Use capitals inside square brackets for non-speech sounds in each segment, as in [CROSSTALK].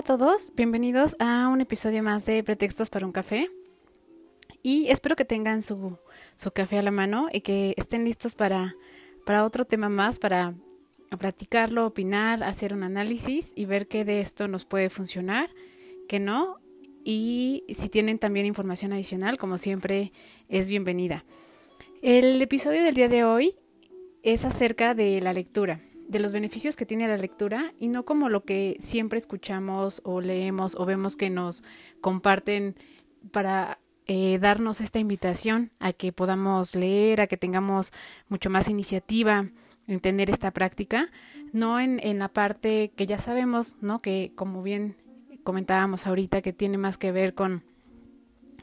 A todos, bienvenidos a un episodio más de Pretextos para un café. Y espero que tengan su, su café a la mano y que estén listos para, para otro tema más, para platicarlo, opinar, hacer un análisis y ver qué de esto nos puede funcionar, qué no. Y si tienen también información adicional, como siempre, es bienvenida. El episodio del día de hoy es acerca de la lectura de los beneficios que tiene la lectura y no como lo que siempre escuchamos o leemos o vemos que nos comparten para eh, darnos esta invitación a que podamos leer, a que tengamos mucho más iniciativa en tener esta práctica, no en, en la parte que ya sabemos, ¿no? Que como bien comentábamos ahorita, que tiene más que ver con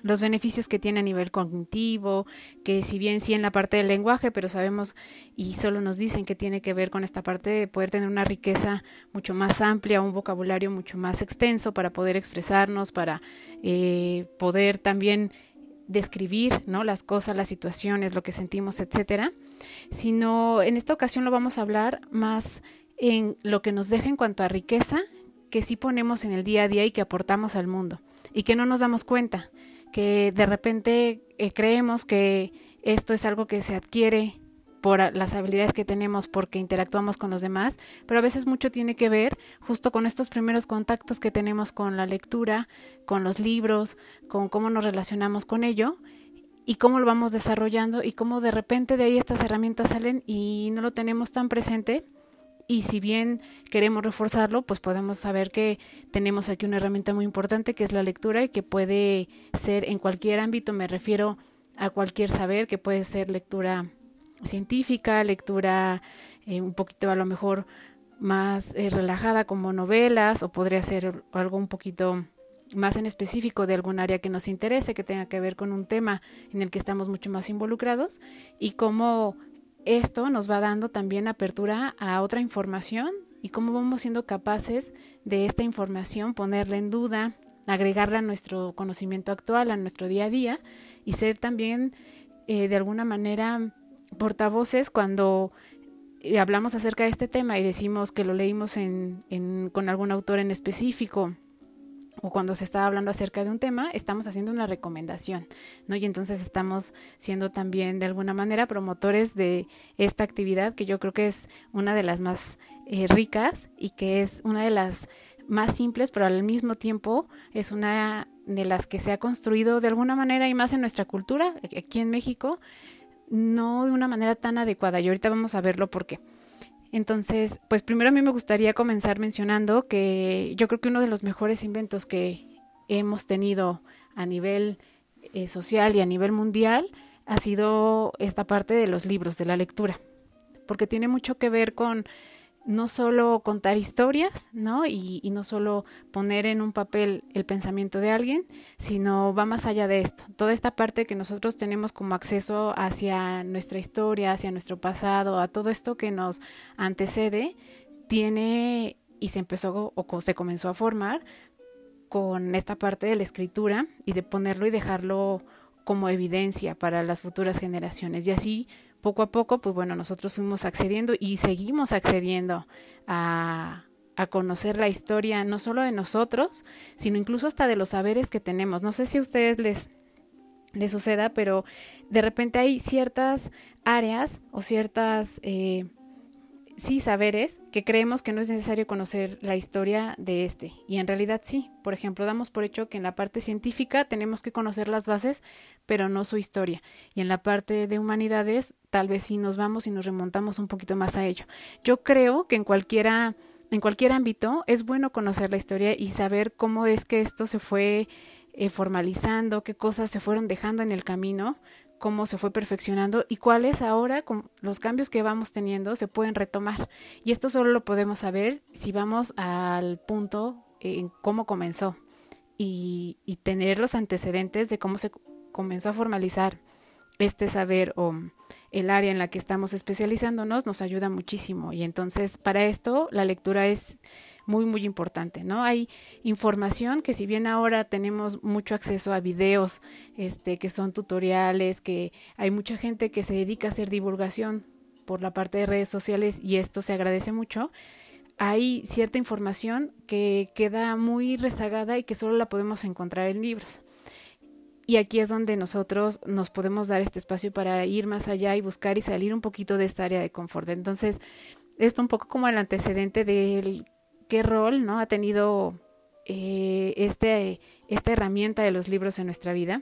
los beneficios que tiene a nivel cognitivo, que si bien sí en la parte del lenguaje, pero sabemos y solo nos dicen que tiene que ver con esta parte de poder tener una riqueza mucho más amplia, un vocabulario mucho más extenso para poder expresarnos, para eh, poder también describir ¿no? las cosas, las situaciones, lo que sentimos, etcétera, sino en esta ocasión lo vamos a hablar más en lo que nos deja en cuanto a riqueza que sí ponemos en el día a día y que aportamos al mundo y que no nos damos cuenta que de repente eh, creemos que esto es algo que se adquiere por las habilidades que tenemos porque interactuamos con los demás, pero a veces mucho tiene que ver justo con estos primeros contactos que tenemos con la lectura, con los libros, con cómo nos relacionamos con ello y cómo lo vamos desarrollando y cómo de repente de ahí estas herramientas salen y no lo tenemos tan presente y si bien queremos reforzarlo, pues podemos saber que tenemos aquí una herramienta muy importante que es la lectura y que puede ser en cualquier ámbito, me refiero a cualquier saber, que puede ser lectura científica, lectura eh, un poquito a lo mejor más eh, relajada como novelas o podría ser algo un poquito más en específico de algún área que nos interese, que tenga que ver con un tema en el que estamos mucho más involucrados y cómo esto nos va dando también apertura a otra información y cómo vamos siendo capaces de esta información ponerla en duda, agregarla a nuestro conocimiento actual, a nuestro día a día y ser también eh, de alguna manera portavoces cuando eh, hablamos acerca de este tema y decimos que lo leímos en, en, con algún autor en específico o cuando se está hablando acerca de un tema, estamos haciendo una recomendación, ¿no? Y entonces estamos siendo también de alguna manera promotores de esta actividad que yo creo que es una de las más eh, ricas y que es una de las más simples, pero al mismo tiempo es una de las que se ha construido de alguna manera y más en nuestra cultura, aquí en México, no de una manera tan adecuada. Y ahorita vamos a verlo por qué. Entonces, pues primero a mí me gustaría comenzar mencionando que yo creo que uno de los mejores inventos que hemos tenido a nivel eh, social y a nivel mundial ha sido esta parte de los libros, de la lectura, porque tiene mucho que ver con no solo contar historias, ¿no? Y, y, no solo poner en un papel el pensamiento de alguien, sino va más allá de esto. Toda esta parte que nosotros tenemos como acceso hacia nuestra historia, hacia nuestro pasado, a todo esto que nos antecede, tiene y se empezó o se comenzó a formar con esta parte de la escritura y de ponerlo y dejarlo como evidencia para las futuras generaciones. Y así poco a poco, pues bueno, nosotros fuimos accediendo y seguimos accediendo a, a conocer la historia no solo de nosotros, sino incluso hasta de los saberes que tenemos. No sé si a ustedes les, les suceda, pero de repente hay ciertas áreas o ciertas eh, sí saberes que creemos que no es necesario conocer la historia de este y en realidad sí. Por ejemplo, damos por hecho que en la parte científica tenemos que conocer las bases, pero no su historia. Y en la parte de humanidades tal vez sí nos vamos y nos remontamos un poquito más a ello. Yo creo que en cualquiera en cualquier ámbito es bueno conocer la historia y saber cómo es que esto se fue eh, formalizando, qué cosas se fueron dejando en el camino cómo se fue perfeccionando y cuáles ahora con los cambios que vamos teniendo se pueden retomar. Y esto solo lo podemos saber si vamos al punto en cómo comenzó y, y tener los antecedentes de cómo se comenzó a formalizar este saber o el área en la que estamos especializándonos nos ayuda muchísimo y entonces para esto la lectura es muy muy importante, ¿no? Hay información que si bien ahora tenemos mucho acceso a videos, este que son tutoriales, que hay mucha gente que se dedica a hacer divulgación por la parte de redes sociales y esto se agradece mucho. Hay cierta información que queda muy rezagada y que solo la podemos encontrar en libros. Y aquí es donde nosotros nos podemos dar este espacio para ir más allá y buscar y salir un poquito de esta área de confort. Entonces, esto un poco como el antecedente del qué rol ¿no? ha tenido eh, este, esta herramienta de los libros en nuestra vida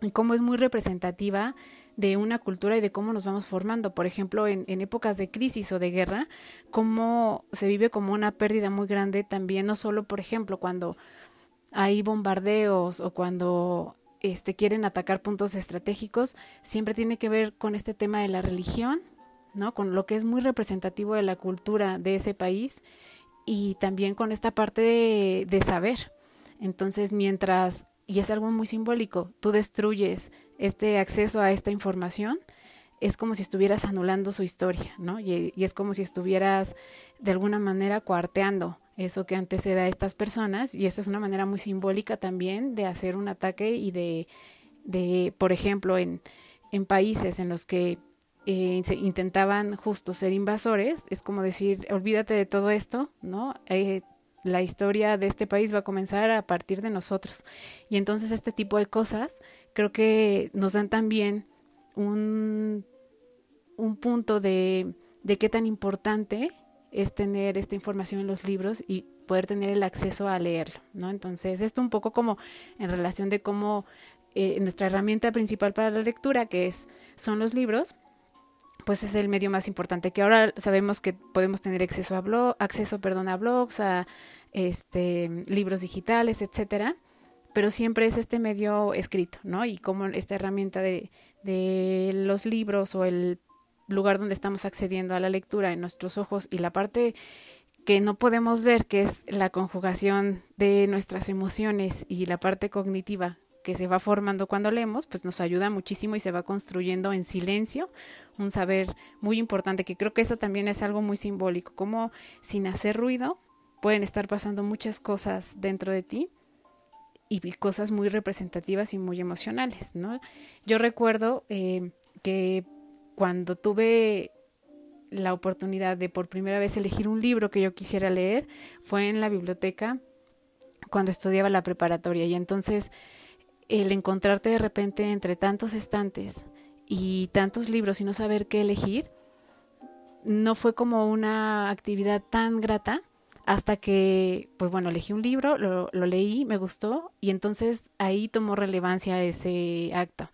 y cómo es muy representativa de una cultura y de cómo nos vamos formando. Por ejemplo, en, épocas de crisis o de guerra, cómo se vive como una pérdida muy grande también, no solo, por ejemplo, cuando hay bombardeos o cuando este, quieren atacar puntos estratégicos, siempre tiene que ver con este tema de la religión, ¿no? Con lo que es muy representativo de la cultura de ese país y también con esta parte de, de saber. Entonces, mientras, y es algo muy simbólico, tú destruyes este acceso a esta información, es como si estuvieras anulando su historia, ¿no? Y, es como si estuvieras de alguna manera coarteando eso que antecede a estas personas y esta es una manera muy simbólica también de hacer un ataque y de, de por ejemplo, en, en países en los que eh, se intentaban justo ser invasores, es como decir, olvídate de todo esto, ¿no? Eh, la historia de este país va a comenzar a partir de nosotros. Y entonces este tipo de cosas creo que nos dan también un, un punto de, de qué tan importante es tener esta información en los libros y poder tener el acceso a leerlo, ¿no? Entonces, esto un poco como en relación de cómo eh, nuestra herramienta principal para la lectura, que es, son los libros, pues es el medio más importante, que ahora sabemos que podemos tener acceso a blog, acceso, perdón, a blogs, a este libros digitales, etcétera, pero siempre es este medio escrito, ¿no? Y como esta herramienta de, de los libros o el lugar donde estamos accediendo a la lectura en nuestros ojos y la parte que no podemos ver, que es la conjugación de nuestras emociones y la parte cognitiva que se va formando cuando leemos, pues nos ayuda muchísimo y se va construyendo en silencio un saber muy importante, que creo que eso también es algo muy simbólico, como sin hacer ruido pueden estar pasando muchas cosas dentro de ti y cosas muy representativas y muy emocionales, ¿no? Yo recuerdo eh, que cuando tuve la oportunidad de por primera vez elegir un libro que yo quisiera leer, fue en la biblioteca cuando estudiaba la preparatoria y entonces el encontrarte de repente entre tantos estantes y tantos libros y no saber qué elegir, no fue como una actividad tan grata hasta que, pues bueno, elegí un libro, lo, lo leí, me gustó y entonces ahí tomó relevancia ese acto.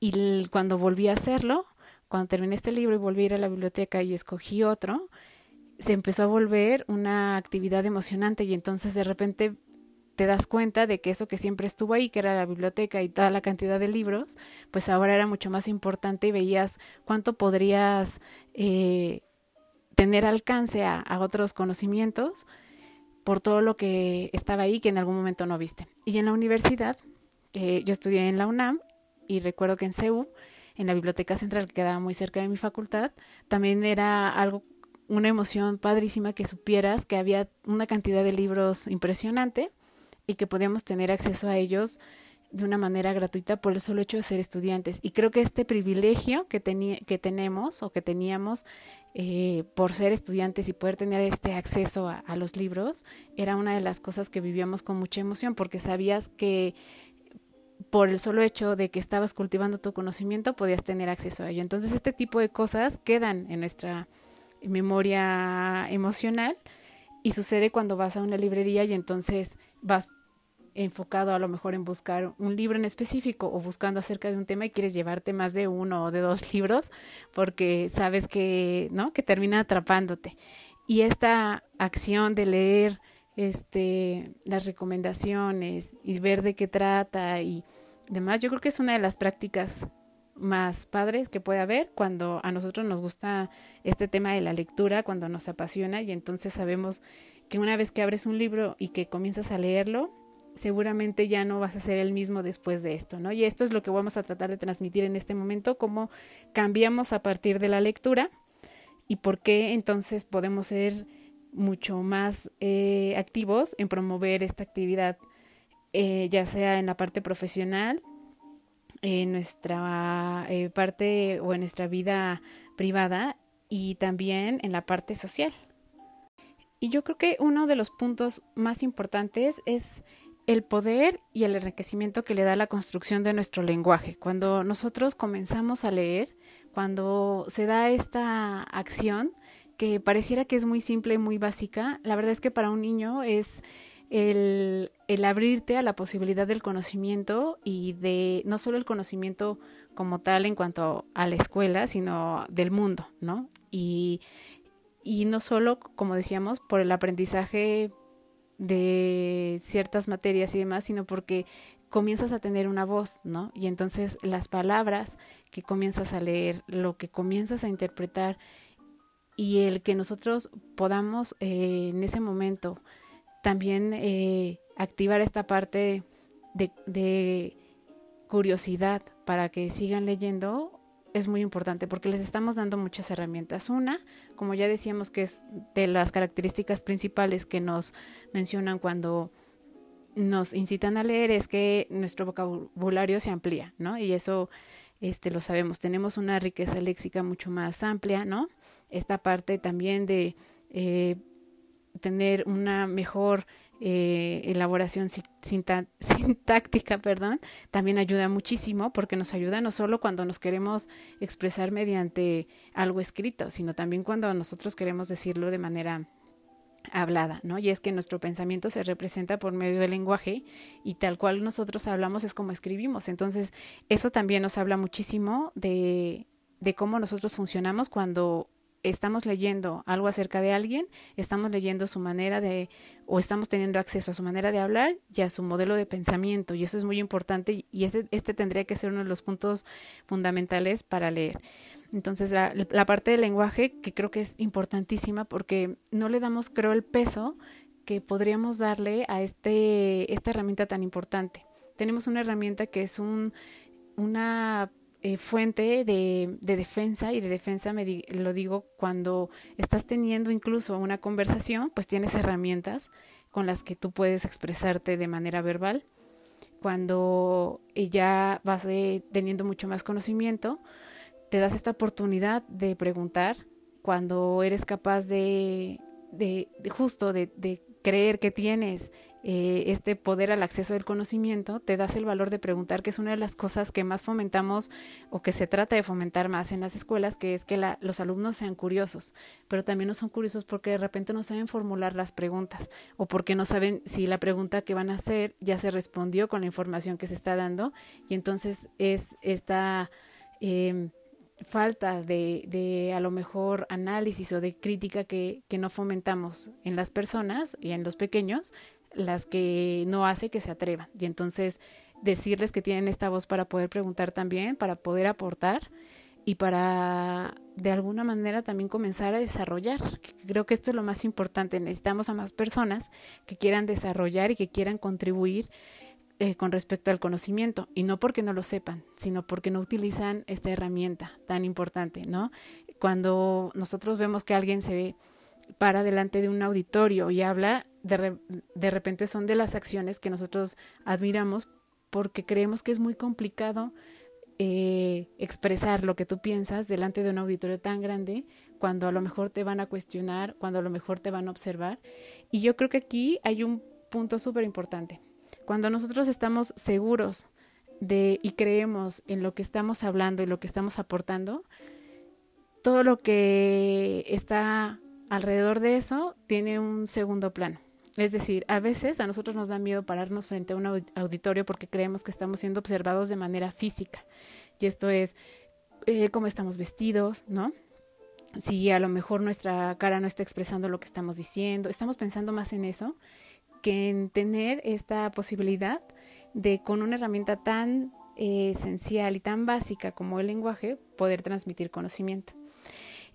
Y cuando volví a hacerlo, cuando terminé este libro y volví a ir a la biblioteca y escogí otro, se empezó a volver una actividad emocionante y entonces de repente te das cuenta de que eso que siempre estuvo ahí, que era la biblioteca y toda la cantidad de libros, pues ahora era mucho más importante y veías cuánto podrías eh, tener alcance a, otros conocimientos por todo lo que estaba ahí que en algún momento no viste. Y en la universidad, yo estudié en la UNAM y recuerdo que en CEU en la biblioteca central que quedaba muy cerca de mi facultad, también era algo, una emoción padrísima que supieras que había una cantidad de libros impresionante y que podíamos tener acceso a ellos de una manera gratuita por el solo hecho de ser estudiantes. Y creo que este privilegio que, que tenemos o que teníamos eh, por ser estudiantes y poder tener este acceso a, a, los libros era una de las cosas que vivíamos con mucha emoción porque sabías que por el solo hecho de que estabas cultivando tu conocimiento podías tener acceso a ello. Entonces este tipo de cosas quedan en nuestra memoria emocional y sucede cuando vas a una librería y entonces vas enfocado a lo mejor en buscar un libro en específico o buscando acerca de un tema y quieres llevarte más de uno o de dos [LAUGHS] libros porque sabes que, ¿no? que termina atrapándote. Y esta acción de leer este, las recomendaciones y ver de qué trata y demás, yo creo que es una de las prácticas más padres que puede haber cuando a nosotros nos gusta este tema de la lectura, cuando nos apasiona y entonces sabemos que una vez que abres un libro y que comienzas a leerlo, seguramente ya no vas a ser el mismo después de esto, ¿no? Y esto es lo que vamos a tratar de transmitir en este momento, cómo cambiamos a partir de la lectura y por qué entonces podemos ser mucho más eh, activos en promover esta actividad, eh, ya sea en la parte profesional, en nuestra eh, parte o en nuestra vida privada y también en la parte social. Y yo creo que uno de los puntos más importantes es el poder y el enriquecimiento que le da la construcción de nuestro lenguaje. Cuando nosotros comenzamos a leer, cuando se da esta acción que pareciera que es muy simple y muy básica, la verdad es que para un niño es el, el abrirte a la posibilidad del conocimiento y de no solo el conocimiento como tal en cuanto a la escuela, sino del mundo, ¿no? Y, y no solo, como decíamos, por el aprendizaje de ciertas materias y demás, sino porque comienzas a tener una voz, ¿no? Y entonces las palabras que comienzas a leer, lo que comienzas a interpretar y el que nosotros podamos eh, en ese momento también eh, activar esta parte de, de curiosidad para que sigan leyendo es muy importante porque les estamos dando muchas herramientas. Una, como ya decíamos, que es de las características principales que nos mencionan cuando nos incitan a leer, es que nuestro vocabulario se amplía, ¿no? Y eso este, lo sabemos. Tenemos una riqueza léxica mucho más amplia, ¿no? Esta parte también de eh, tener una mejor eh, elaboración sintáctica, [LAUGHS] perdón, también ayuda muchísimo porque nos ayuda no solo cuando nos queremos expresar mediante algo escrito, sino también cuando nosotros queremos decirlo de manera hablada, ¿no? Y es que nuestro pensamiento se representa por medio del lenguaje y tal cual nosotros hablamos es como escribimos. Entonces, eso también nos habla muchísimo de, de cómo nosotros funcionamos cuando estamos leyendo algo acerca de alguien, estamos leyendo su manera de, o estamos teniendo acceso a su manera de hablar y a su modelo de pensamiento, y eso es muy importante, y este tendría que ser uno de los puntos fundamentales para leer. Entonces, la, la parte del lenguaje, que creo que es importantísima, porque no le damos, creo, el peso que podríamos darle a este, esta herramienta tan importante. Tenemos una herramienta que es un, una eh, fuente de, de, defensa y de defensa me lo digo cuando estás teniendo incluso una conversación, pues tienes herramientas con las que tú puedes expresarte de manera verbal. Cuando ya vas eh, teniendo mucho más conocimiento, te das esta oportunidad de preguntar. Cuando eres capaz de, de, de justo de, de creer que tienes eh, este poder al acceso del conocimiento, te das el valor de preguntar, que es una de las cosas que más fomentamos o que se trata de fomentar más en las escuelas, que es que los alumnos sean curiosos, pero también no son curiosos porque de repente no saben formular las preguntas o porque no saben si la pregunta que van a hacer ya se respondió con la información que se está dando. Y entonces es esta... Eh, falta de, a lo mejor análisis o de crítica que no fomentamos en las personas y en los pequeños, las que no hace que se atrevan. Y entonces decirles que tienen esta voz para poder preguntar también, para poder aportar y para de alguna manera también comenzar a desarrollar. Creo que esto es lo más importante. Necesitamos a más personas que quieran desarrollar y que quieran contribuir eh, con respecto al conocimiento. Y no porque no lo sepan, sino porque no utilizan esta herramienta tan importante, ¿no? Cuando nosotros vemos que alguien se ve para delante de un auditorio y habla, de, de repente son de las acciones que nosotros admiramos porque creemos que es muy complicado eh, expresar lo que tú piensas delante de un auditorio tan grande cuando a lo mejor te van a cuestionar, cuando a lo mejor te van a observar. Y yo creo que aquí hay un punto súper importante. Cuando nosotros estamos seguros de y creemos en lo que estamos hablando y lo que estamos aportando, todo lo que está alrededor de eso tiene un segundo plano. Es decir, a veces a nosotros nos da miedo pararnos frente a un auditorio porque creemos que estamos siendo observados de manera física. Y esto es eh, cómo estamos vestidos, ¿no? Si a lo mejor nuestra cara no está expresando lo que estamos diciendo, estamos pensando más en eso que en tener esta posibilidad de con una herramienta tan esencial y tan básica como el lenguaje poder transmitir conocimiento.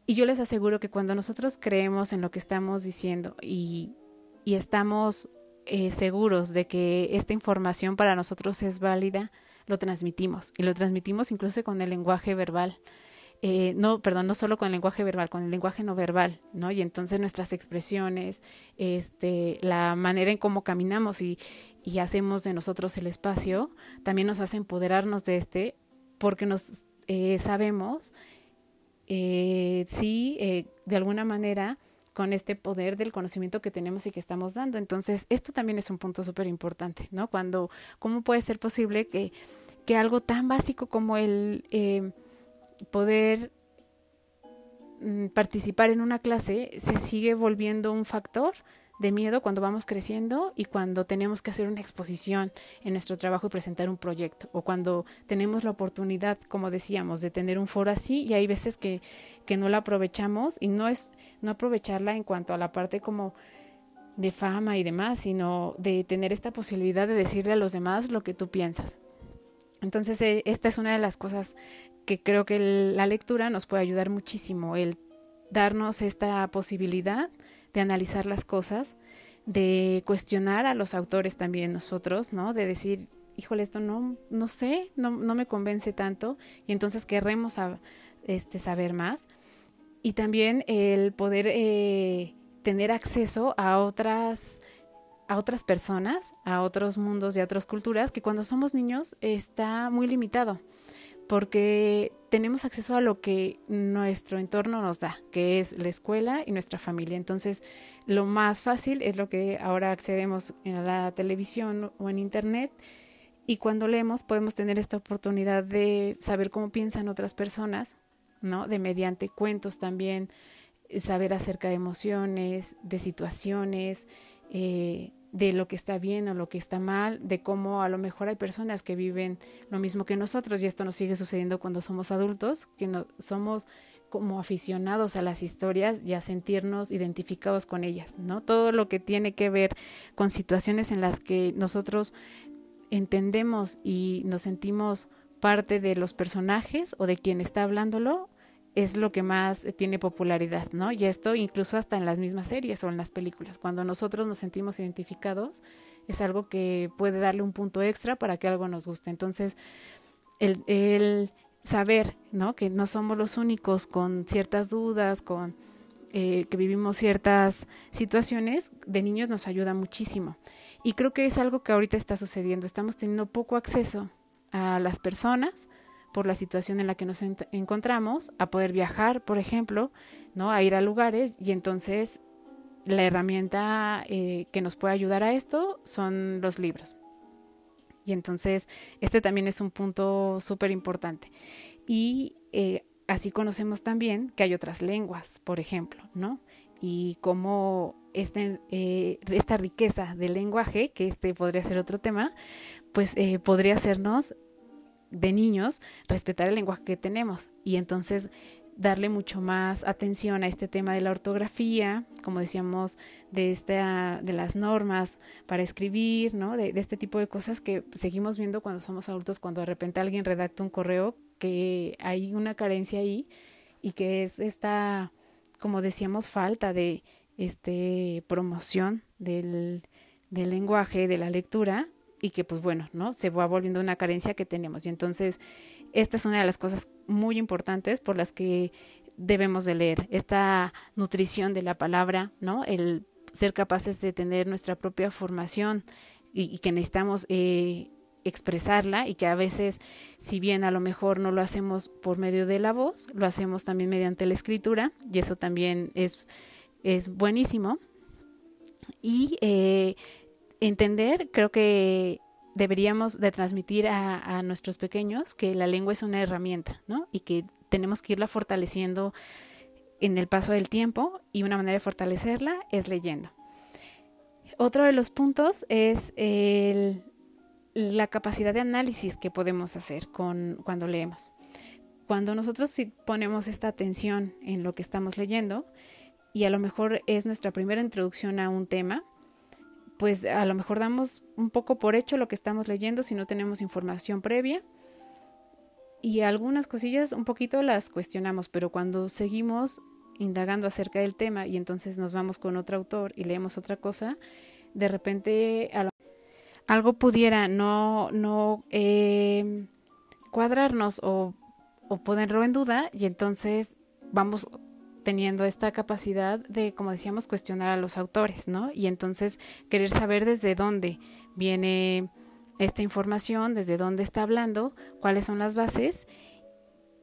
Y yo les aseguro que cuando nosotros creemos en lo que estamos diciendo y, y estamos eh, seguros de que esta información para nosotros es válida, lo transmitimos y lo transmitimos incluso con el lenguaje verbal. Eh, no, perdón, no solo con el lenguaje verbal, con el lenguaje no verbal, ¿no? Y entonces nuestras expresiones, este, la manera en cómo caminamos y, y hacemos de nosotros el espacio, también nos hace empoderarnos de este, porque nos eh, sabemos, eh, sí, eh, de alguna manera, con este poder del conocimiento que tenemos y que estamos dando. Entonces, esto también es un punto súper importante, ¿no? Cuando, ¿cómo puede ser posible que, que algo tan básico como el eh, poder mm, participar en una clase se sigue volviendo un factor de miedo cuando vamos creciendo y cuando tenemos que hacer una exposición en nuestro trabajo y presentar un proyecto o cuando tenemos la oportunidad, como decíamos, de tener un foro así y hay veces que, que no la aprovechamos y no es no aprovecharla en cuanto a la parte como de fama y demás, sino de tener esta posibilidad de decirle a los demás lo que tú piensas. Entonces, eh, esta es una de las cosas que creo que la lectura nos puede ayudar muchísimo, el darnos esta posibilidad de analizar las cosas, de cuestionar a los autores también nosotros, ¿no? De decir, híjole, esto no, no sé, no, no me convence tanto, y entonces querremos este, saber más. Y también el poder eh, tener acceso a otras a otras personas, a otros mundos y a otras culturas que cuando somos niños está muy limitado porque tenemos acceso a lo que nuestro entorno nos da, que es la escuela y nuestra familia. Entonces, lo más fácil es lo que ahora accedemos en la televisión o en internet y cuando leemos podemos tener esta oportunidad de saber cómo piensan otras personas, ¿no? De mediante cuentos también, saber acerca de emociones, de situaciones, eh, de lo que está bien o lo que está mal, de cómo a lo mejor hay personas que viven lo mismo que nosotros y esto nos sigue sucediendo cuando somos adultos, que no, somos como aficionados a las historias y a sentirnos identificados con ellas, ¿no? Todo lo que tiene que ver con situaciones en las que nosotros entendemos y nos sentimos parte de los personajes o de quien está hablándolo, es lo que más tiene popularidad, ¿no? Y esto incluso hasta en las mismas series o en las películas. Cuando nosotros nos sentimos identificados, es algo que puede darle un punto extra para que algo nos guste. Entonces, el, saber, ¿no? Que no somos los únicos con ciertas dudas, con eh, que vivimos ciertas situaciones, de niños nos ayuda muchísimo. Y creo que es algo que ahorita está sucediendo. Estamos teniendo poco acceso a las personas, por la situación en la que nos encontramos, a poder viajar, por ejemplo, ¿no? a ir a lugares y entonces la herramienta eh, que nos puede ayudar a esto son los libros. Y entonces este también es un punto súper importante. Y eh, así conocemos también que hay otras lenguas, por ejemplo, ¿no? Y cómo este, eh, esta riqueza del lenguaje, que este podría ser otro tema, pues podría hacernos de niños respetar el lenguaje que tenemos y entonces darle mucho más atención a este tema de la ortografía, como decíamos, de esta, de las normas para escribir, ¿no? De, de, este tipo de cosas que seguimos viendo cuando somos adultos, cuando de repente alguien redacta un correo, que hay una carencia ahí y que es esta, como decíamos, falta de este promoción del, del lenguaje, de la lectura, y que pues bueno, ¿no? Se va volviendo una carencia que tenemos. Y entonces, esta es una de las cosas muy importantes por las que debemos de leer, esta nutrición de la palabra, ¿no? El ser capaces de tener nuestra propia formación y, que necesitamos eh, expresarla y que a veces, si bien a lo mejor no lo hacemos por medio de la voz, lo hacemos también mediante la escritura y eso también es, es buenísimo. Y eh, entender, creo que deberíamos de transmitir a, nuestros pequeños que la lengua es una herramienta, ¿no? Y que tenemos que irla fortaleciendo en el paso del tiempo y una manera de fortalecerla es leyendo. Otro de los puntos es la capacidad de análisis que podemos hacer con, cuando leemos. Cuando nosotros ponemos esta atención en lo que estamos leyendo y a lo mejor es nuestra primera introducción a un tema, pues a lo mejor damos un poco por hecho lo que estamos leyendo si no tenemos información previa. Y algunas cosillas un poquito las cuestionamos, pero cuando seguimos indagando acerca del tema y entonces nos vamos con otro autor y leemos otra cosa, de repente algo pudiera no, no eh, cuadrarnos o, o ponerlo en duda y entonces vamos teniendo esta capacidad de, como decíamos, cuestionar a los autores, ¿no? Y entonces querer saber desde dónde viene esta información, desde dónde está hablando, cuáles son las bases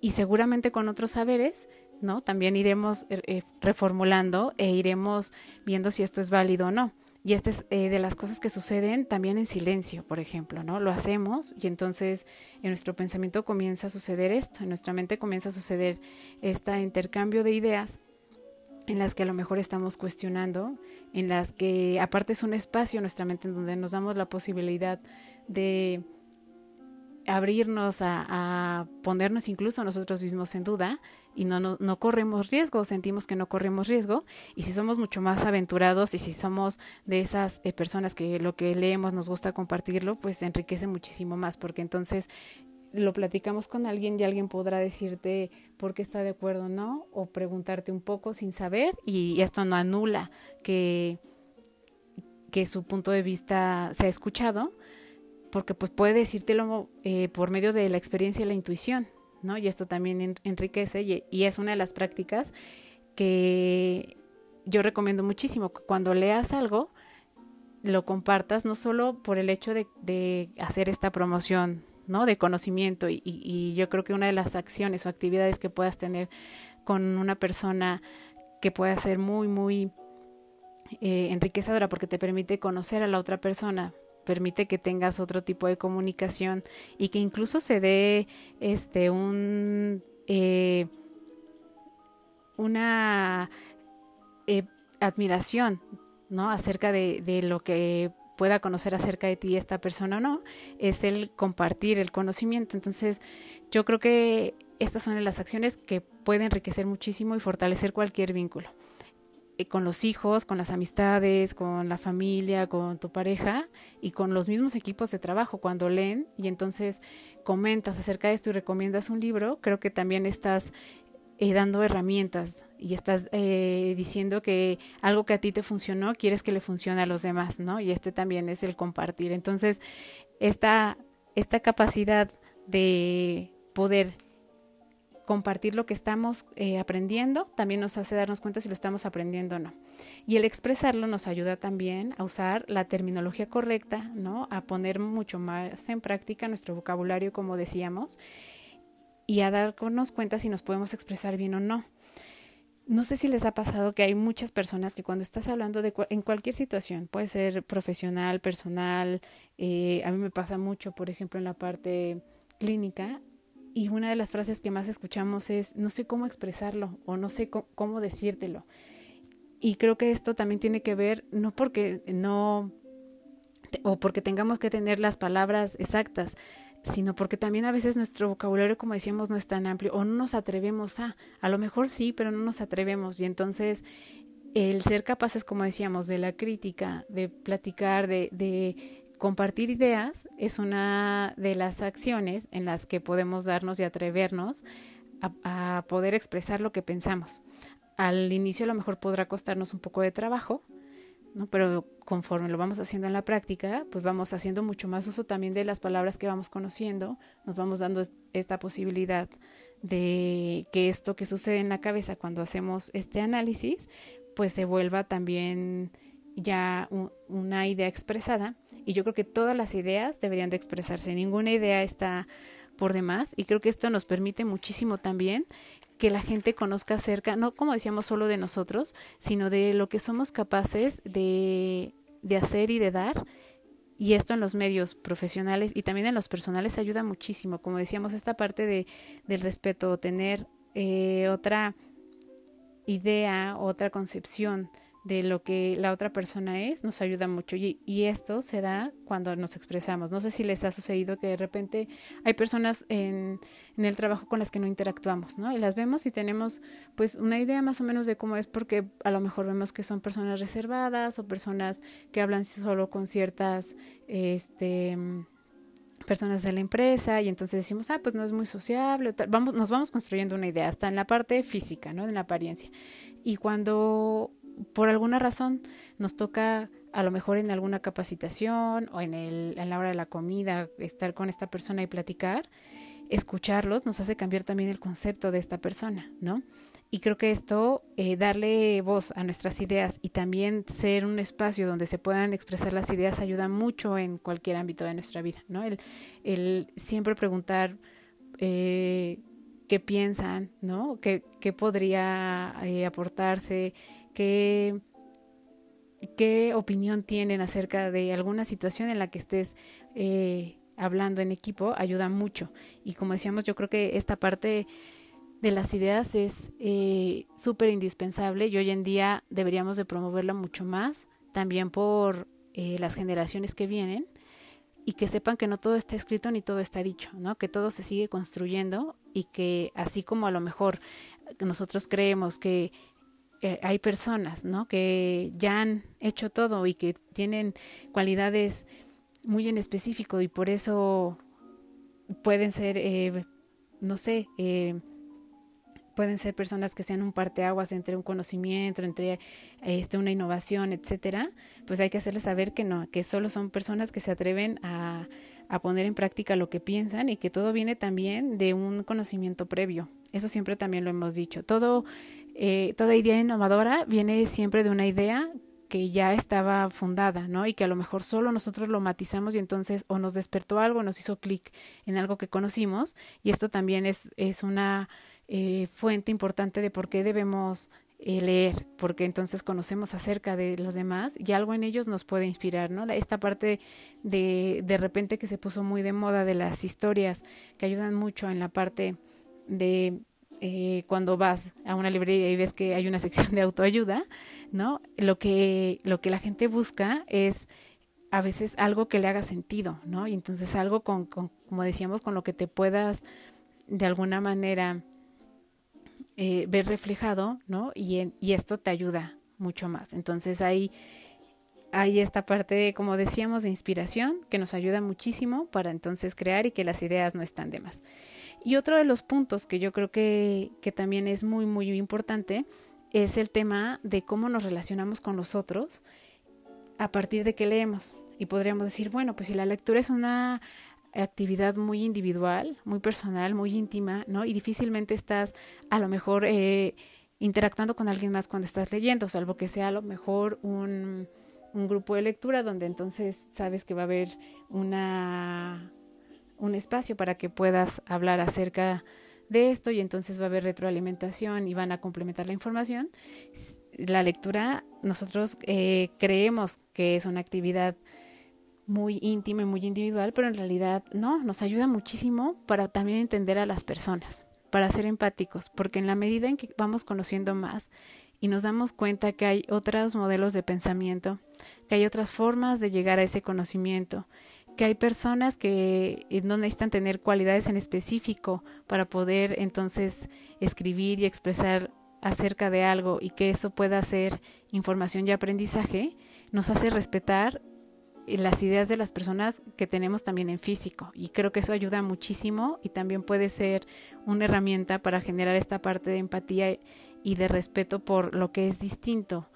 y seguramente con otros saberes, ¿no? También iremos eh, eh, reformulando e iremos viendo si esto es válido o no. Y esta es eh, de las cosas que suceden también en silencio, por ejemplo, ¿no? Lo hacemos y entonces en nuestro pensamiento comienza a suceder esto, en nuestra mente comienza a suceder este intercambio de ideas en las que a lo mejor estamos cuestionando, en las que aparte es un espacio nuestra mente en donde nos damos la posibilidad de abrirnos a, a ponernos incluso nosotros mismos en duda y no, no, corremos riesgo, sentimos que no corremos riesgo y si somos mucho más aventurados y si somos de esas eh, personas que lo que leemos nos gusta compartirlo, pues enriquece muchísimo más porque entonces lo platicamos con alguien y alguien podrá decirte por qué está de acuerdo o no o preguntarte un poco sin saber y esto no anula que, que su punto de vista se ha escuchado porque pues puede decírtelo eh, por medio de la experiencia y la intuición ¿no? Y esto también enriquece y, es una de las prácticas que yo recomiendo muchísimo. Cuando leas algo, lo compartas no solo por el hecho de, hacer esta promoción, ¿no? De conocimiento y, yo creo que una de las acciones o actividades que puedas tener con una persona que pueda ser muy, muy eh, enriquecedora porque te permite conocer a la otra persona, permite que tengas otro tipo de comunicación y que incluso se dé este un eh, una eh, admiración no acerca de, de lo que pueda conocer acerca de ti esta persona o no, es el compartir el conocimiento. Entonces, yo creo que estas son las acciones que pueden enriquecer muchísimo y fortalecer cualquier vínculo. Eh, con los hijos, con las amistades, con la familia, con tu pareja y con los mismos equipos de trabajo cuando leen y entonces comentas acerca de esto y recomiendas un libro, creo que también estás eh, dando herramientas y estás eh, diciendo que algo que a ti te funcionó, quieres que le funcione a los demás, ¿no? Y este también es el compartir. Entonces, esta, esta capacidad de poder compartir lo que estamos eh, aprendiendo también nos hace darnos cuenta si lo estamos aprendiendo o no. Y el expresarlo nos ayuda también a usar la terminología correcta, ¿no? A poner mucho más en práctica nuestro vocabulario, como decíamos, y a darnos cuenta si nos podemos expresar bien o no. No sé si les ha pasado que hay muchas personas que cuando estás hablando de en cualquier situación, puede ser profesional, personal, eh, a mí me pasa mucho, por ejemplo, en la parte clínica, y una de las frases que más escuchamos es, no sé cómo expresarlo o no sé cómo, decírtelo. Y creo que esto también tiene que ver, no porque no, o porque tengamos que tener las palabras exactas, sino porque también a veces nuestro vocabulario, como decíamos, no es tan amplio o no nos atrevemos a, a lo mejor sí, pero no nos atrevemos. Y entonces el ser capaces, como decíamos, de la crítica, de platicar, de, de compartir ideas es una de las acciones en las que podemos darnos y atrevernos a, poder expresar lo que pensamos. Al inicio a lo mejor podrá costarnos un poco de trabajo, ¿no? pero conforme lo vamos haciendo en la práctica, pues vamos haciendo mucho más uso también de las palabras que vamos conociendo, nos vamos dando esta posibilidad de que esto que sucede en la cabeza cuando hacemos este análisis, pues se vuelva también ya una idea expresada y yo creo que todas las ideas deberían de expresarse, ninguna idea está por demás y creo que esto nos permite muchísimo también que la gente conozca acerca, no como decíamos solo de nosotros, sino de lo que somos capaces de, de hacer y de dar y esto en los medios profesionales y también en los personales ayuda muchísimo, como decíamos, esta parte de, del respeto, tener eh, otra idea, otra concepción de lo que la otra persona es, nos ayuda mucho. Y, y, esto se da cuando nos expresamos. No sé si les ha sucedido que de repente hay personas en, en, el trabajo con las que no interactuamos, ¿no? Y las vemos y tenemos pues una idea más o menos de cómo es porque a lo mejor vemos que son personas reservadas o personas que hablan solo con ciertas este, personas de la empresa y entonces decimos, ah, pues no es muy sociable, vamos, nos vamos construyendo una idea, hasta en la parte física, ¿no? En la apariencia. Y cuando por alguna razón nos toca a lo mejor en alguna capacitación o en, el, en la hora de la comida estar con esta persona y platicar, escucharlos nos hace cambiar también el concepto de esta persona, ¿no? Y creo que esto, eh, darle voz a nuestras ideas y también ser un espacio donde se puedan expresar las ideas ayuda mucho en cualquier ámbito de nuestra vida, ¿no? El, el siempre preguntar eh, qué piensan, ¿no? ¿Qué, qué podría eh, aportarse? ¿Qué, ¿Qué opinión tienen acerca de alguna situación en la que estés eh, hablando en equipo? Ayuda mucho. Y como decíamos, yo creo que esta parte de las ideas es eh, súper indispensable y hoy en día deberíamos de promoverla mucho más, también por eh, las generaciones que vienen y que sepan que no todo está escrito ni todo está dicho, ¿no? Que todo se sigue construyendo y que así como a lo mejor nosotros creemos que hay personas, ¿no? Que ya han hecho todo y que tienen cualidades muy en específico y por eso pueden ser, eh, no sé, eh, pueden ser personas que sean un parteaguas entre un conocimiento, entre este, una innovación, etcétera, pues hay que hacerles saber que no, que solo son personas que se atreven a, a poner en práctica lo que piensan y que todo viene también de un conocimiento previo. Eso siempre también lo hemos dicho. Todo eh, toda idea innovadora viene siempre de una idea que ya estaba fundada, ¿no? Y que a lo mejor solo nosotros lo matizamos y entonces o nos despertó algo, nos hizo clic en algo que conocimos y esto también es, es una eh, fuente importante de por qué debemos eh, leer, porque entonces conocemos acerca de los demás y algo en ellos nos puede inspirar, ¿no? Esta parte de de repente que se puso muy de moda de las historias que ayudan mucho en la parte de eh, cuando vas a una librería y ves que hay una sección de autoayuda, ¿no? Lo que, lo que la gente busca es a veces algo que le haga sentido, ¿no? Y entonces algo con, como decíamos, con lo que te puedas de alguna manera eh, ver reflejado, ¿no? Y, y esto te ayuda mucho más. Entonces hay, hay esta parte, como decíamos, de inspiración que nos ayuda muchísimo para entonces crear y que las ideas no están de más. Y otro de los puntos que yo creo que, que también es muy, muy importante es el tema de cómo nos relacionamos con los otros a partir de que leemos. Y podríamos decir, bueno, pues si la lectura es una actividad muy individual, muy personal, muy íntima, ¿no? Y difícilmente estás a lo mejor eh, interactuando con alguien más cuando estás leyendo, salvo que sea a lo mejor un, un grupo de lectura donde entonces sabes que va a haber una un espacio para que puedas hablar acerca de esto y entonces va a haber retroalimentación y van a complementar la información. La lectura, nosotros eh, creemos que es una actividad muy íntima y muy individual, pero en realidad no, nos ayuda muchísimo para también entender a las personas, para ser empáticos, porque en la medida en que vamos conociendo más y nos damos cuenta que hay otros modelos de pensamiento, que hay otras formas de llegar a ese conocimiento que hay personas que eh, no necesitan tener cualidades en específico para poder entonces escribir y expresar acerca de algo y que eso pueda ser información y aprendizaje, nos hace respetar eh, las ideas de las personas que tenemos también en físico y creo que eso ayuda muchísimo y también puede ser una herramienta para generar esta parte de empatía y de respeto por lo que es distinto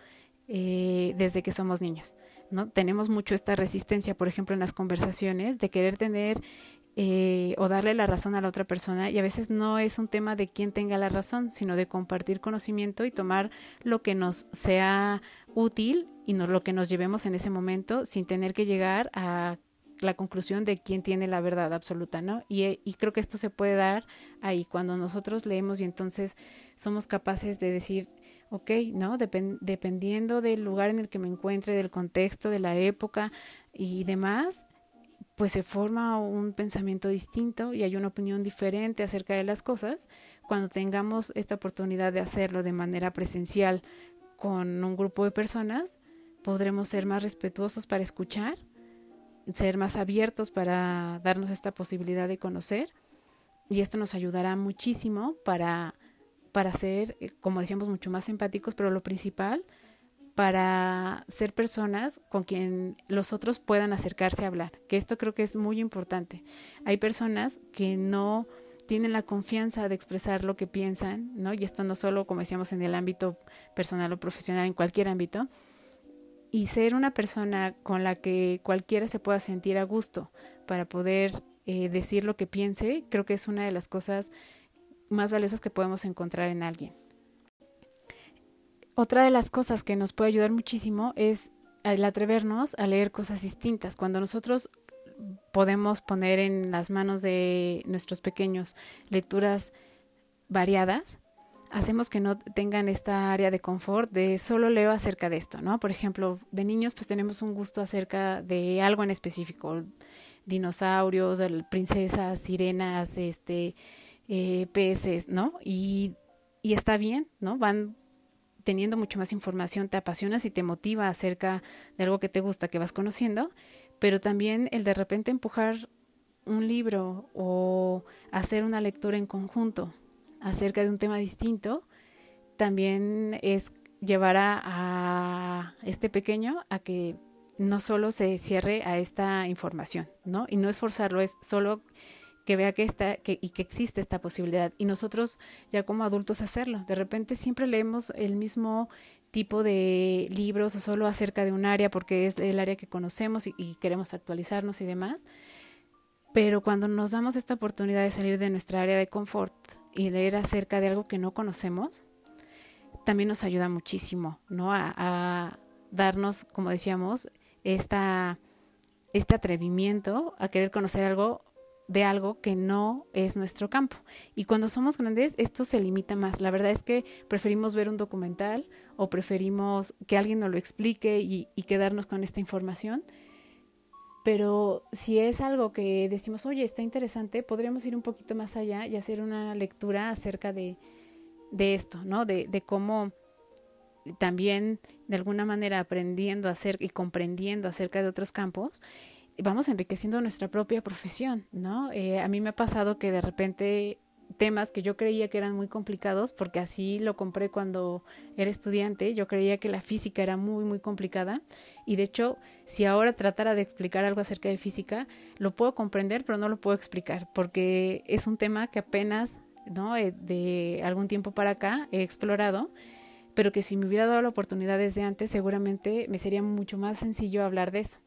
eh, desde que somos niños. ¿No? Tenemos mucho esta resistencia, por ejemplo, en las conversaciones, de querer tener eh, o darle la razón a la otra persona y a veces no es un tema de quién tenga la razón, sino de compartir conocimiento y tomar lo que nos sea útil y no, lo que nos llevemos en ese momento sin tener que llegar a la conclusión de quién tiene la verdad absoluta, ¿no? Y, y, creo que esto se puede dar ahí cuando nosotros leemos y entonces somos capaces de decir, ok, ¿no? dependiendo del lugar en el que me encuentre, del contexto, de la época y demás, pues se forma un pensamiento distinto y hay una opinión diferente acerca de las cosas. Cuando tengamos esta oportunidad de hacerlo de manera presencial con un grupo de personas, podremos ser más respetuosos para escuchar, ser más abiertos para darnos esta posibilidad de conocer y esto nos ayudará muchísimo para para ser, eh, como decíamos, mucho más empáticos, pero lo principal, para ser personas con quien los otros puedan acercarse a hablar, que esto creo que es muy importante. Hay personas que no tienen la confianza de expresar lo que piensan, ¿no? Y esto no solo, como decíamos, en el ámbito personal o profesional, en cualquier ámbito, y ser una persona con la que cualquiera se pueda sentir a gusto para poder eh, decir lo que piense, creo que es una de las cosas más valiosas que podemos encontrar en alguien. Otra de las cosas que nos puede ayudar muchísimo es el atrevernos a leer cosas distintas. Cuando nosotros podemos poner en las manos de nuestros pequeños lecturas variadas, hacemos que no tengan esta área de confort de solo leo acerca de esto, ¿no? Por ejemplo, de niños pues tenemos un gusto acerca de algo en específico, dinosaurios, princesas, sirenas, este, eh, ¿no? Y, está bien, ¿no? Van teniendo mucho más información, te apasionas y te motiva acerca de algo que te gusta, que vas conociendo, pero también el de repente empujar un libro o hacer una lectura en conjunto acerca de un tema distinto, también es llevar a, este pequeño a que no solo se cierre a esta información, ¿no? Y no es forzarlo, es solo que vea que está que, y que existe esta posibilidad y nosotros ya como adultos hacerlo. De repente siempre leemos el mismo tipo de libros o solo acerca de un área porque es el área que conocemos y, queremos actualizarnos y demás. Pero cuando nos damos esta oportunidad de salir de nuestra área de confort y leer acerca de algo que no conocemos, también nos ayuda muchísimo, ¿no? A, a darnos, como decíamos, esta, este atrevimiento a querer conocer algo de algo que no es nuestro campo. Y cuando somos grandes, esto se limita más. La verdad es que preferimos ver un documental o preferimos que alguien nos lo explique y, quedarnos con esta información. Pero si es algo que decimos, oye, está interesante, podríamos ir un poquito más allá y hacer una lectura acerca de, de esto, ¿no? De, de cómo también de alguna manera aprendiendo a hacer y comprendiendo acerca de otros campos vamos enriqueciendo nuestra propia profesión, ¿no? Eh, a mí me ha pasado que de repente temas que yo creía que eran muy complicados, porque así lo compré cuando era estudiante, yo creía que la física era muy, muy complicada, y de hecho, si ahora tratara de explicar algo acerca de física, lo puedo comprender, pero no lo puedo explicar, porque es un tema que apenas, ¿no? Eh, de algún tiempo para acá he explorado, pero que si me hubiera dado la oportunidad desde antes, seguramente me sería mucho más sencillo hablar de eso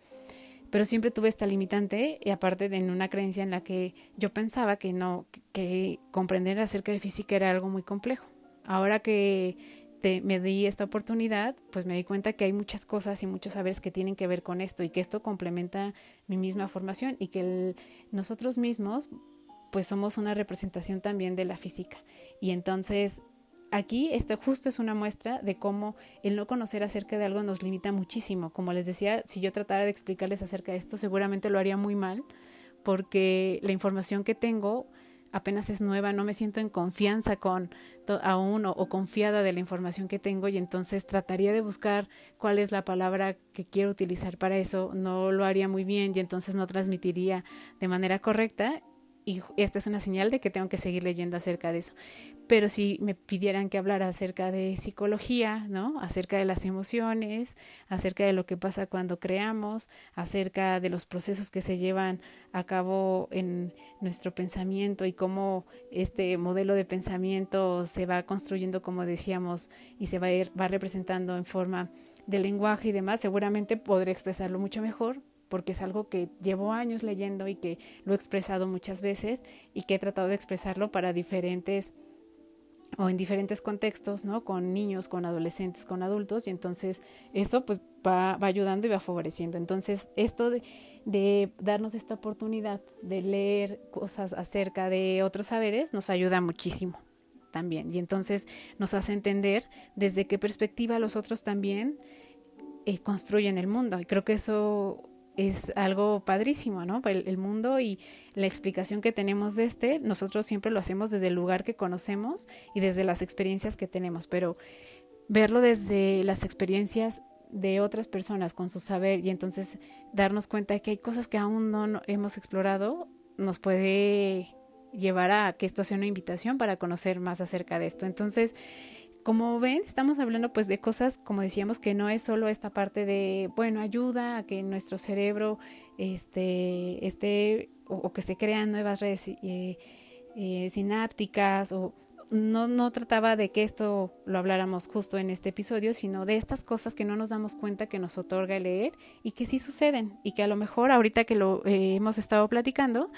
pero siempre tuve esta limitante y aparte de una creencia en la que yo pensaba que no, que comprender acerca de física era algo muy complejo. Ahora que me di esta oportunidad, pues me di cuenta que hay muchas cosas y muchos saberes que tienen que ver con esto y que esto complementa mi misma formación y que nosotros mismos pues somos una representación también de la física. Y entonces aquí esto justo es una muestra de cómo el no conocer acerca de algo nos limita muchísimo. Como les decía, si yo tratara de explicarles acerca de esto, seguramente lo haría muy mal, porque la información que tengo apenas es nueva, no me siento en confianza con aún o, o, confiada de la información que tengo y entonces trataría de buscar cuál es la palabra que quiero utilizar para eso, no lo haría muy bien y entonces no transmitiría de manera correcta y esta es una señal de que tengo que seguir leyendo acerca de eso. Pero si me pidieran que hablara acerca de psicología, ¿no? Acerca de las emociones, acerca de lo que pasa cuando creamos, acerca de los procesos que se llevan a cabo en nuestro pensamiento y cómo este modelo de pensamiento se va construyendo, como decíamos, y se va a va representando en forma de lenguaje y demás, seguramente podré expresarlo mucho mejor, porque es algo que llevo años leyendo y que lo he expresado muchas veces y que he tratado de expresarlo para diferentes o en diferentes contextos, ¿no? Con niños, con adolescentes, con adultos, y entonces eso pues va, va ayudando y va favoreciendo. Entonces esto de, de, darnos esta oportunidad de leer cosas acerca de otros saberes nos ayuda muchísimo también. Y entonces nos hace entender desde qué perspectiva los otros también eh, construyen el mundo. Y creo que eso es algo padrísimo, ¿no? El, el, mundo y la explicación que tenemos de este, nosotros siempre lo hacemos desde el lugar que conocemos y desde las experiencias que tenemos, pero verlo desde las experiencias de otras personas con su saber y entonces darnos cuenta de que hay cosas que aún no hemos explorado, nos puede llevar a que esto sea una invitación para conocer más acerca de esto. Entonces, como ven, estamos hablando pues de cosas, como decíamos, que no es solo esta parte de, bueno, ayuda a que nuestro cerebro este, esté o, que se crean nuevas redes eh, eh, sinápticas o no, no trataba de que esto lo habláramos justo en este episodio, sino de estas cosas que no nos damos cuenta que nos otorga el leer y que sí suceden y que a lo mejor ahorita que lo eh, hemos estado platicando,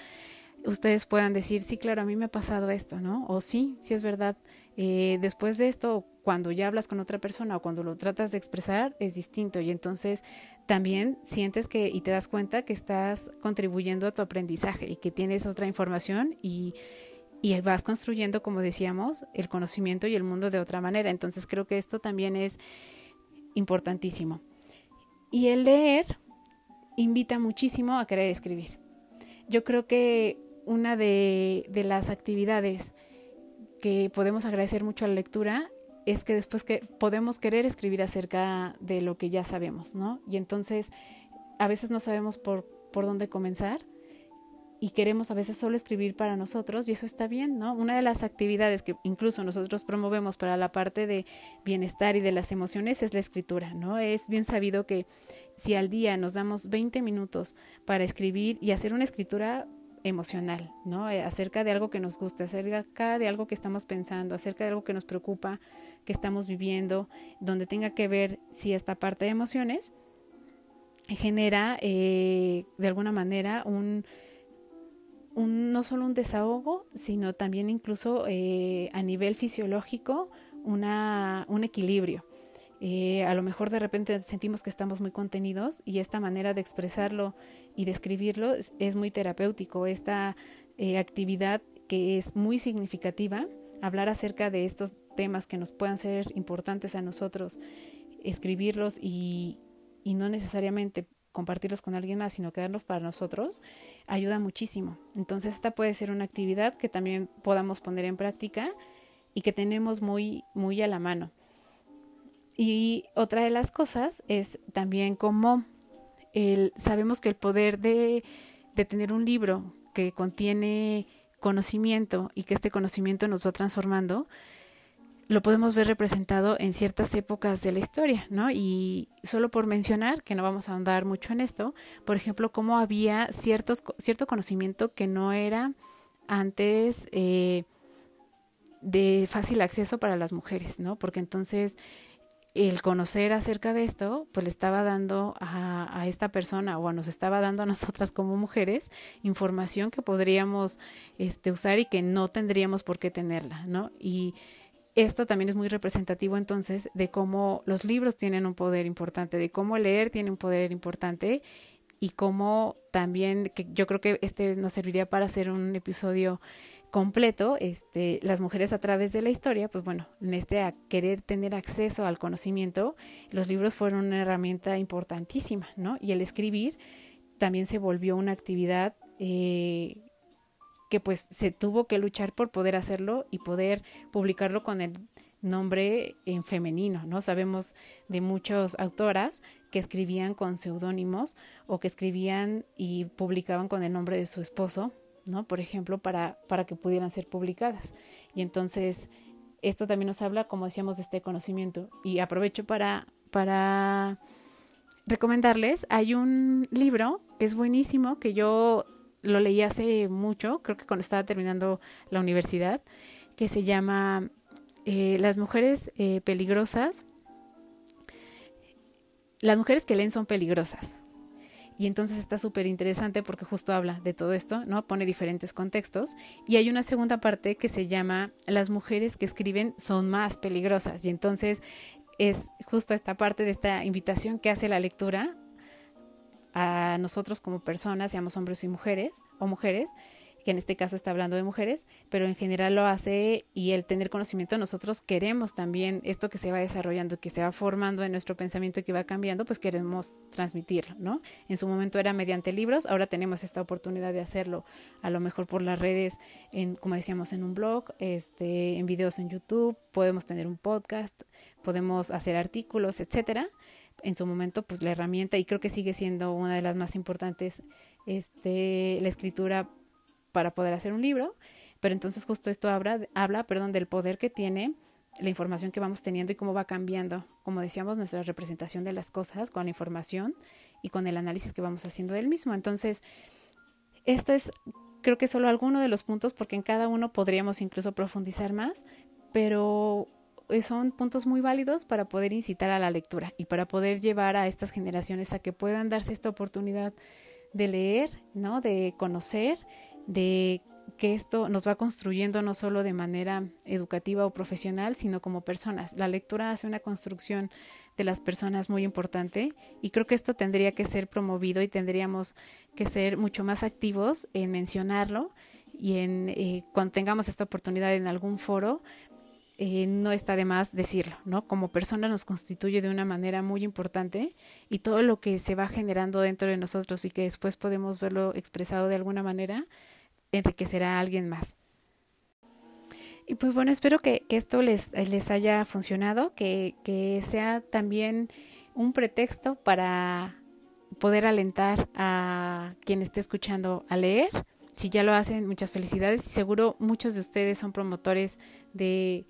ustedes puedan decir, sí, claro, a mí me ha pasado esto, ¿no? O sí, sí es verdad. Eh, después de esto, cuando ya hablas con otra persona o cuando lo tratas de expresar, es distinto y entonces también sientes que y te das cuenta que estás contribuyendo a tu aprendizaje y que tienes otra información y, y vas construyendo, como decíamos, el conocimiento y el mundo de otra manera. Entonces creo que esto también es importantísimo. Y el leer invita muchísimo a querer escribir. Yo creo que una de, las actividades que podemos agradecer mucho a la lectura es que después que podemos querer escribir acerca de lo que ya sabemos, ¿no? Y entonces a veces no sabemos por, por dónde comenzar y queremos a veces solo escribir para nosotros y eso está bien, ¿no? Una de las actividades que incluso nosotros promovemos para la parte de bienestar y de las emociones es la escritura, ¿no? Es bien sabido que si al día nos damos 20 minutos para escribir y hacer una escritura emocional, ¿no? Eh, acerca de algo que nos gusta, acerca de algo que estamos pensando, acerca de algo que nos preocupa, que estamos viviendo, donde tenga que ver si esta parte de emociones genera eh, de alguna manera un, un, no solo un desahogo, sino también incluso eh, a nivel fisiológico una, un equilibrio. Eh, a lo mejor de repente sentimos que estamos muy contenidos y esta manera de expresarlo y de escribirlo es, muy terapéutico. Esta eh, actividad que es muy significativa, hablar acerca de estos temas que nos puedan ser importantes a nosotros, escribirlos y, y no necesariamente compartirlos con alguien más, sino quedarlos para nosotros, ayuda muchísimo. Entonces esta puede ser una actividad que también podamos poner en práctica y que tenemos muy, muy a la mano. Y otra de las cosas es también como el, sabemos que el poder de, de tener un libro que contiene conocimiento y que este conocimiento nos va transformando, lo podemos ver representado en ciertas épocas de la historia, ¿no? Y solo por mencionar, que no vamos a ahondar mucho en esto, por ejemplo, cómo había ciertos, cierto conocimiento que no era antes eh, de fácil acceso para las mujeres, ¿no? Porque entonces el conocer acerca de esto, pues le estaba dando a, a, esta persona o nos estaba dando a nosotras como mujeres información que podríamos este, usar y que no tendríamos por qué tenerla, ¿no? Y esto también es muy representativo entonces de cómo los libros tienen un poder importante, de cómo leer tiene un poder importante y cómo también, que yo creo que este nos serviría para hacer un episodio completo, este, las mujeres a través de la historia, pues bueno, en este a querer tener acceso al conocimiento, los libros fueron una herramienta importantísima, ¿no? Y el escribir también se volvió una actividad eh, que pues se tuvo que luchar por poder hacerlo y poder publicarlo con el nombre en femenino, ¿no? Sabemos de muchas autoras que escribían con seudónimos o que escribían y publicaban con el nombre de su esposo ¿no? Por ejemplo, para, para que pudieran ser publicadas. Y entonces, esto también nos habla, como decíamos, de este conocimiento. Y aprovecho para, para recomendarles, hay un libro que es buenísimo, que yo lo leí hace mucho, creo que cuando estaba terminando la universidad, que se llama eh, Las mujeres eh, peligrosas. Las mujeres que leen son peligrosas. Y entonces está súper interesante porque justo habla de todo esto, ¿no? Pone diferentes contextos. Y hay una segunda parte que se llama Las mujeres que escriben son más peligrosas. Y entonces es justo esta parte de esta invitación que hace la lectura a nosotros como personas, seamos hombres y mujeres o mujeres, que en este caso está hablando de mujeres, pero en general lo hace y el tener conocimiento nosotros queremos también esto que se va desarrollando, que se va formando en nuestro pensamiento que va cambiando, pues queremos transmitirlo, ¿no? En su momento era mediante libros, ahora tenemos esta oportunidad de hacerlo a lo mejor por las redes, en, como decíamos, en un blog, este, en videos en YouTube, podemos tener un podcast, podemos hacer artículos, etcétera en su momento pues la herramienta y creo que sigue siendo una de las más importantes este la escritura para poder hacer un libro, pero entonces justo esto habla, habla perdón, del poder que tiene la información que vamos teniendo y cómo va cambiando, como decíamos, nuestra representación de las cosas con la información y con el análisis que vamos haciendo del mismo. Entonces, esto es, creo que solo alguno de los puntos, porque en cada uno podríamos incluso profundizar más, pero son puntos muy válidos para poder incitar a la lectura y para poder llevar a estas generaciones a que puedan darse esta oportunidad de leer, ¿no? De conocer, de que esto nos va construyendo no solo de manera educativa o profesional, sino como personas. La lectura hace una construcción de las personas muy importante y creo que esto tendría que ser promovido y tendríamos que ser mucho más activos en mencionarlo y en eh, cuando tengamos esta oportunidad en algún foro eh, no está de más decirlo, ¿no? Como persona nos constituye de una manera muy importante y todo lo que se va generando dentro de nosotros y que después podemos verlo expresado de alguna manera, enriquecerá a alguien más. Y pues bueno, espero que, esto les, les, haya funcionado, que, que sea también un pretexto para poder alentar a quien esté escuchando a leer. Si ya lo hacen, muchas felicidades. Seguro muchos de ustedes son promotores de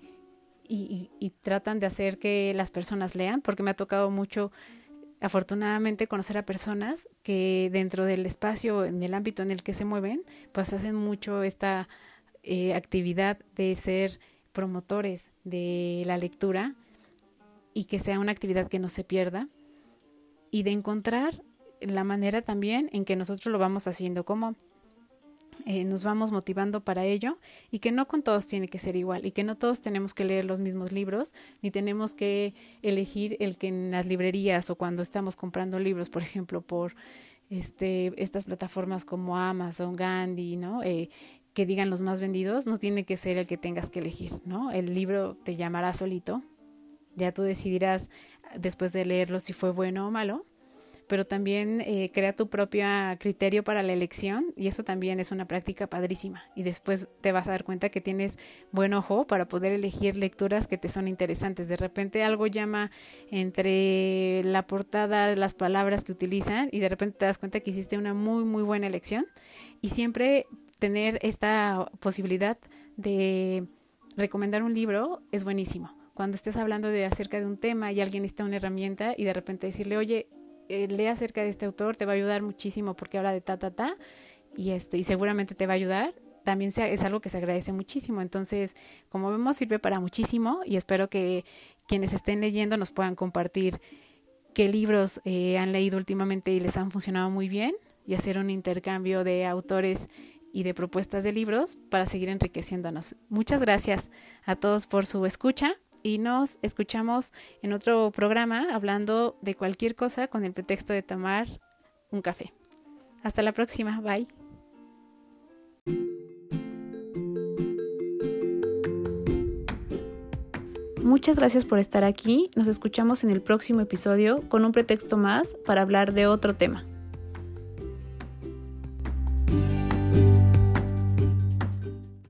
y, y, tratan de hacer que las personas lean, porque me ha tocado mucho afortunadamente conocer a personas que dentro del espacio, en el ámbito en el que se mueven, pues hacen mucho esta eh, actividad de ser promotores de la lectura y que sea una actividad que no se pierda y de encontrar la manera también en que nosotros lo vamos haciendo, como eh, nos vamos motivando para ello y que no con todos tiene que ser igual y que no todos tenemos que leer los mismos libros ni tenemos que elegir el que en las librerías o cuando estamos comprando libros, por ejemplo, por este, estas plataformas como Amazon, Gandhi, ¿no? Eh, que digan los más vendidos, no tiene que ser el que tengas que elegir, ¿no? El libro te llamará solito, ya tú decidirás después de leerlo si fue bueno o malo, pero también eh, crea tu propio criterio para la elección y eso también es una práctica padrísima. Y después te vas a dar cuenta que tienes buen ojo para poder elegir lecturas que te son interesantes. De repente algo llama entre la portada, las palabras que utilizan y de repente te das cuenta que hiciste una muy, muy buena elección. Y siempre tener esta posibilidad de recomendar un libro es buenísimo cuando estés hablando de acerca de un tema y alguien está una herramienta y de repente decirle, oye, eh, lee acerca de este autor, te va a ayudar muchísimo porque habla de ta, ta, ta, y, este, y seguramente te va a ayudar. También es algo que se agradece muchísimo. Entonces, como vemos, sirve para muchísimo y espero que quienes estén leyendo nos puedan compartir qué libros eh, han leído últimamente y les han funcionado muy bien y hacer un intercambio de autores y de propuestas de libros para seguir enriqueciéndonos. Muchas gracias a todos por su escucha y nos escuchamos en otro programa hablando de cualquier cosa con el pretexto de tomar un café. Hasta la próxima, bye. Muchas gracias por estar aquí. Nos escuchamos en el próximo episodio con un pretexto más para hablar de otro tema.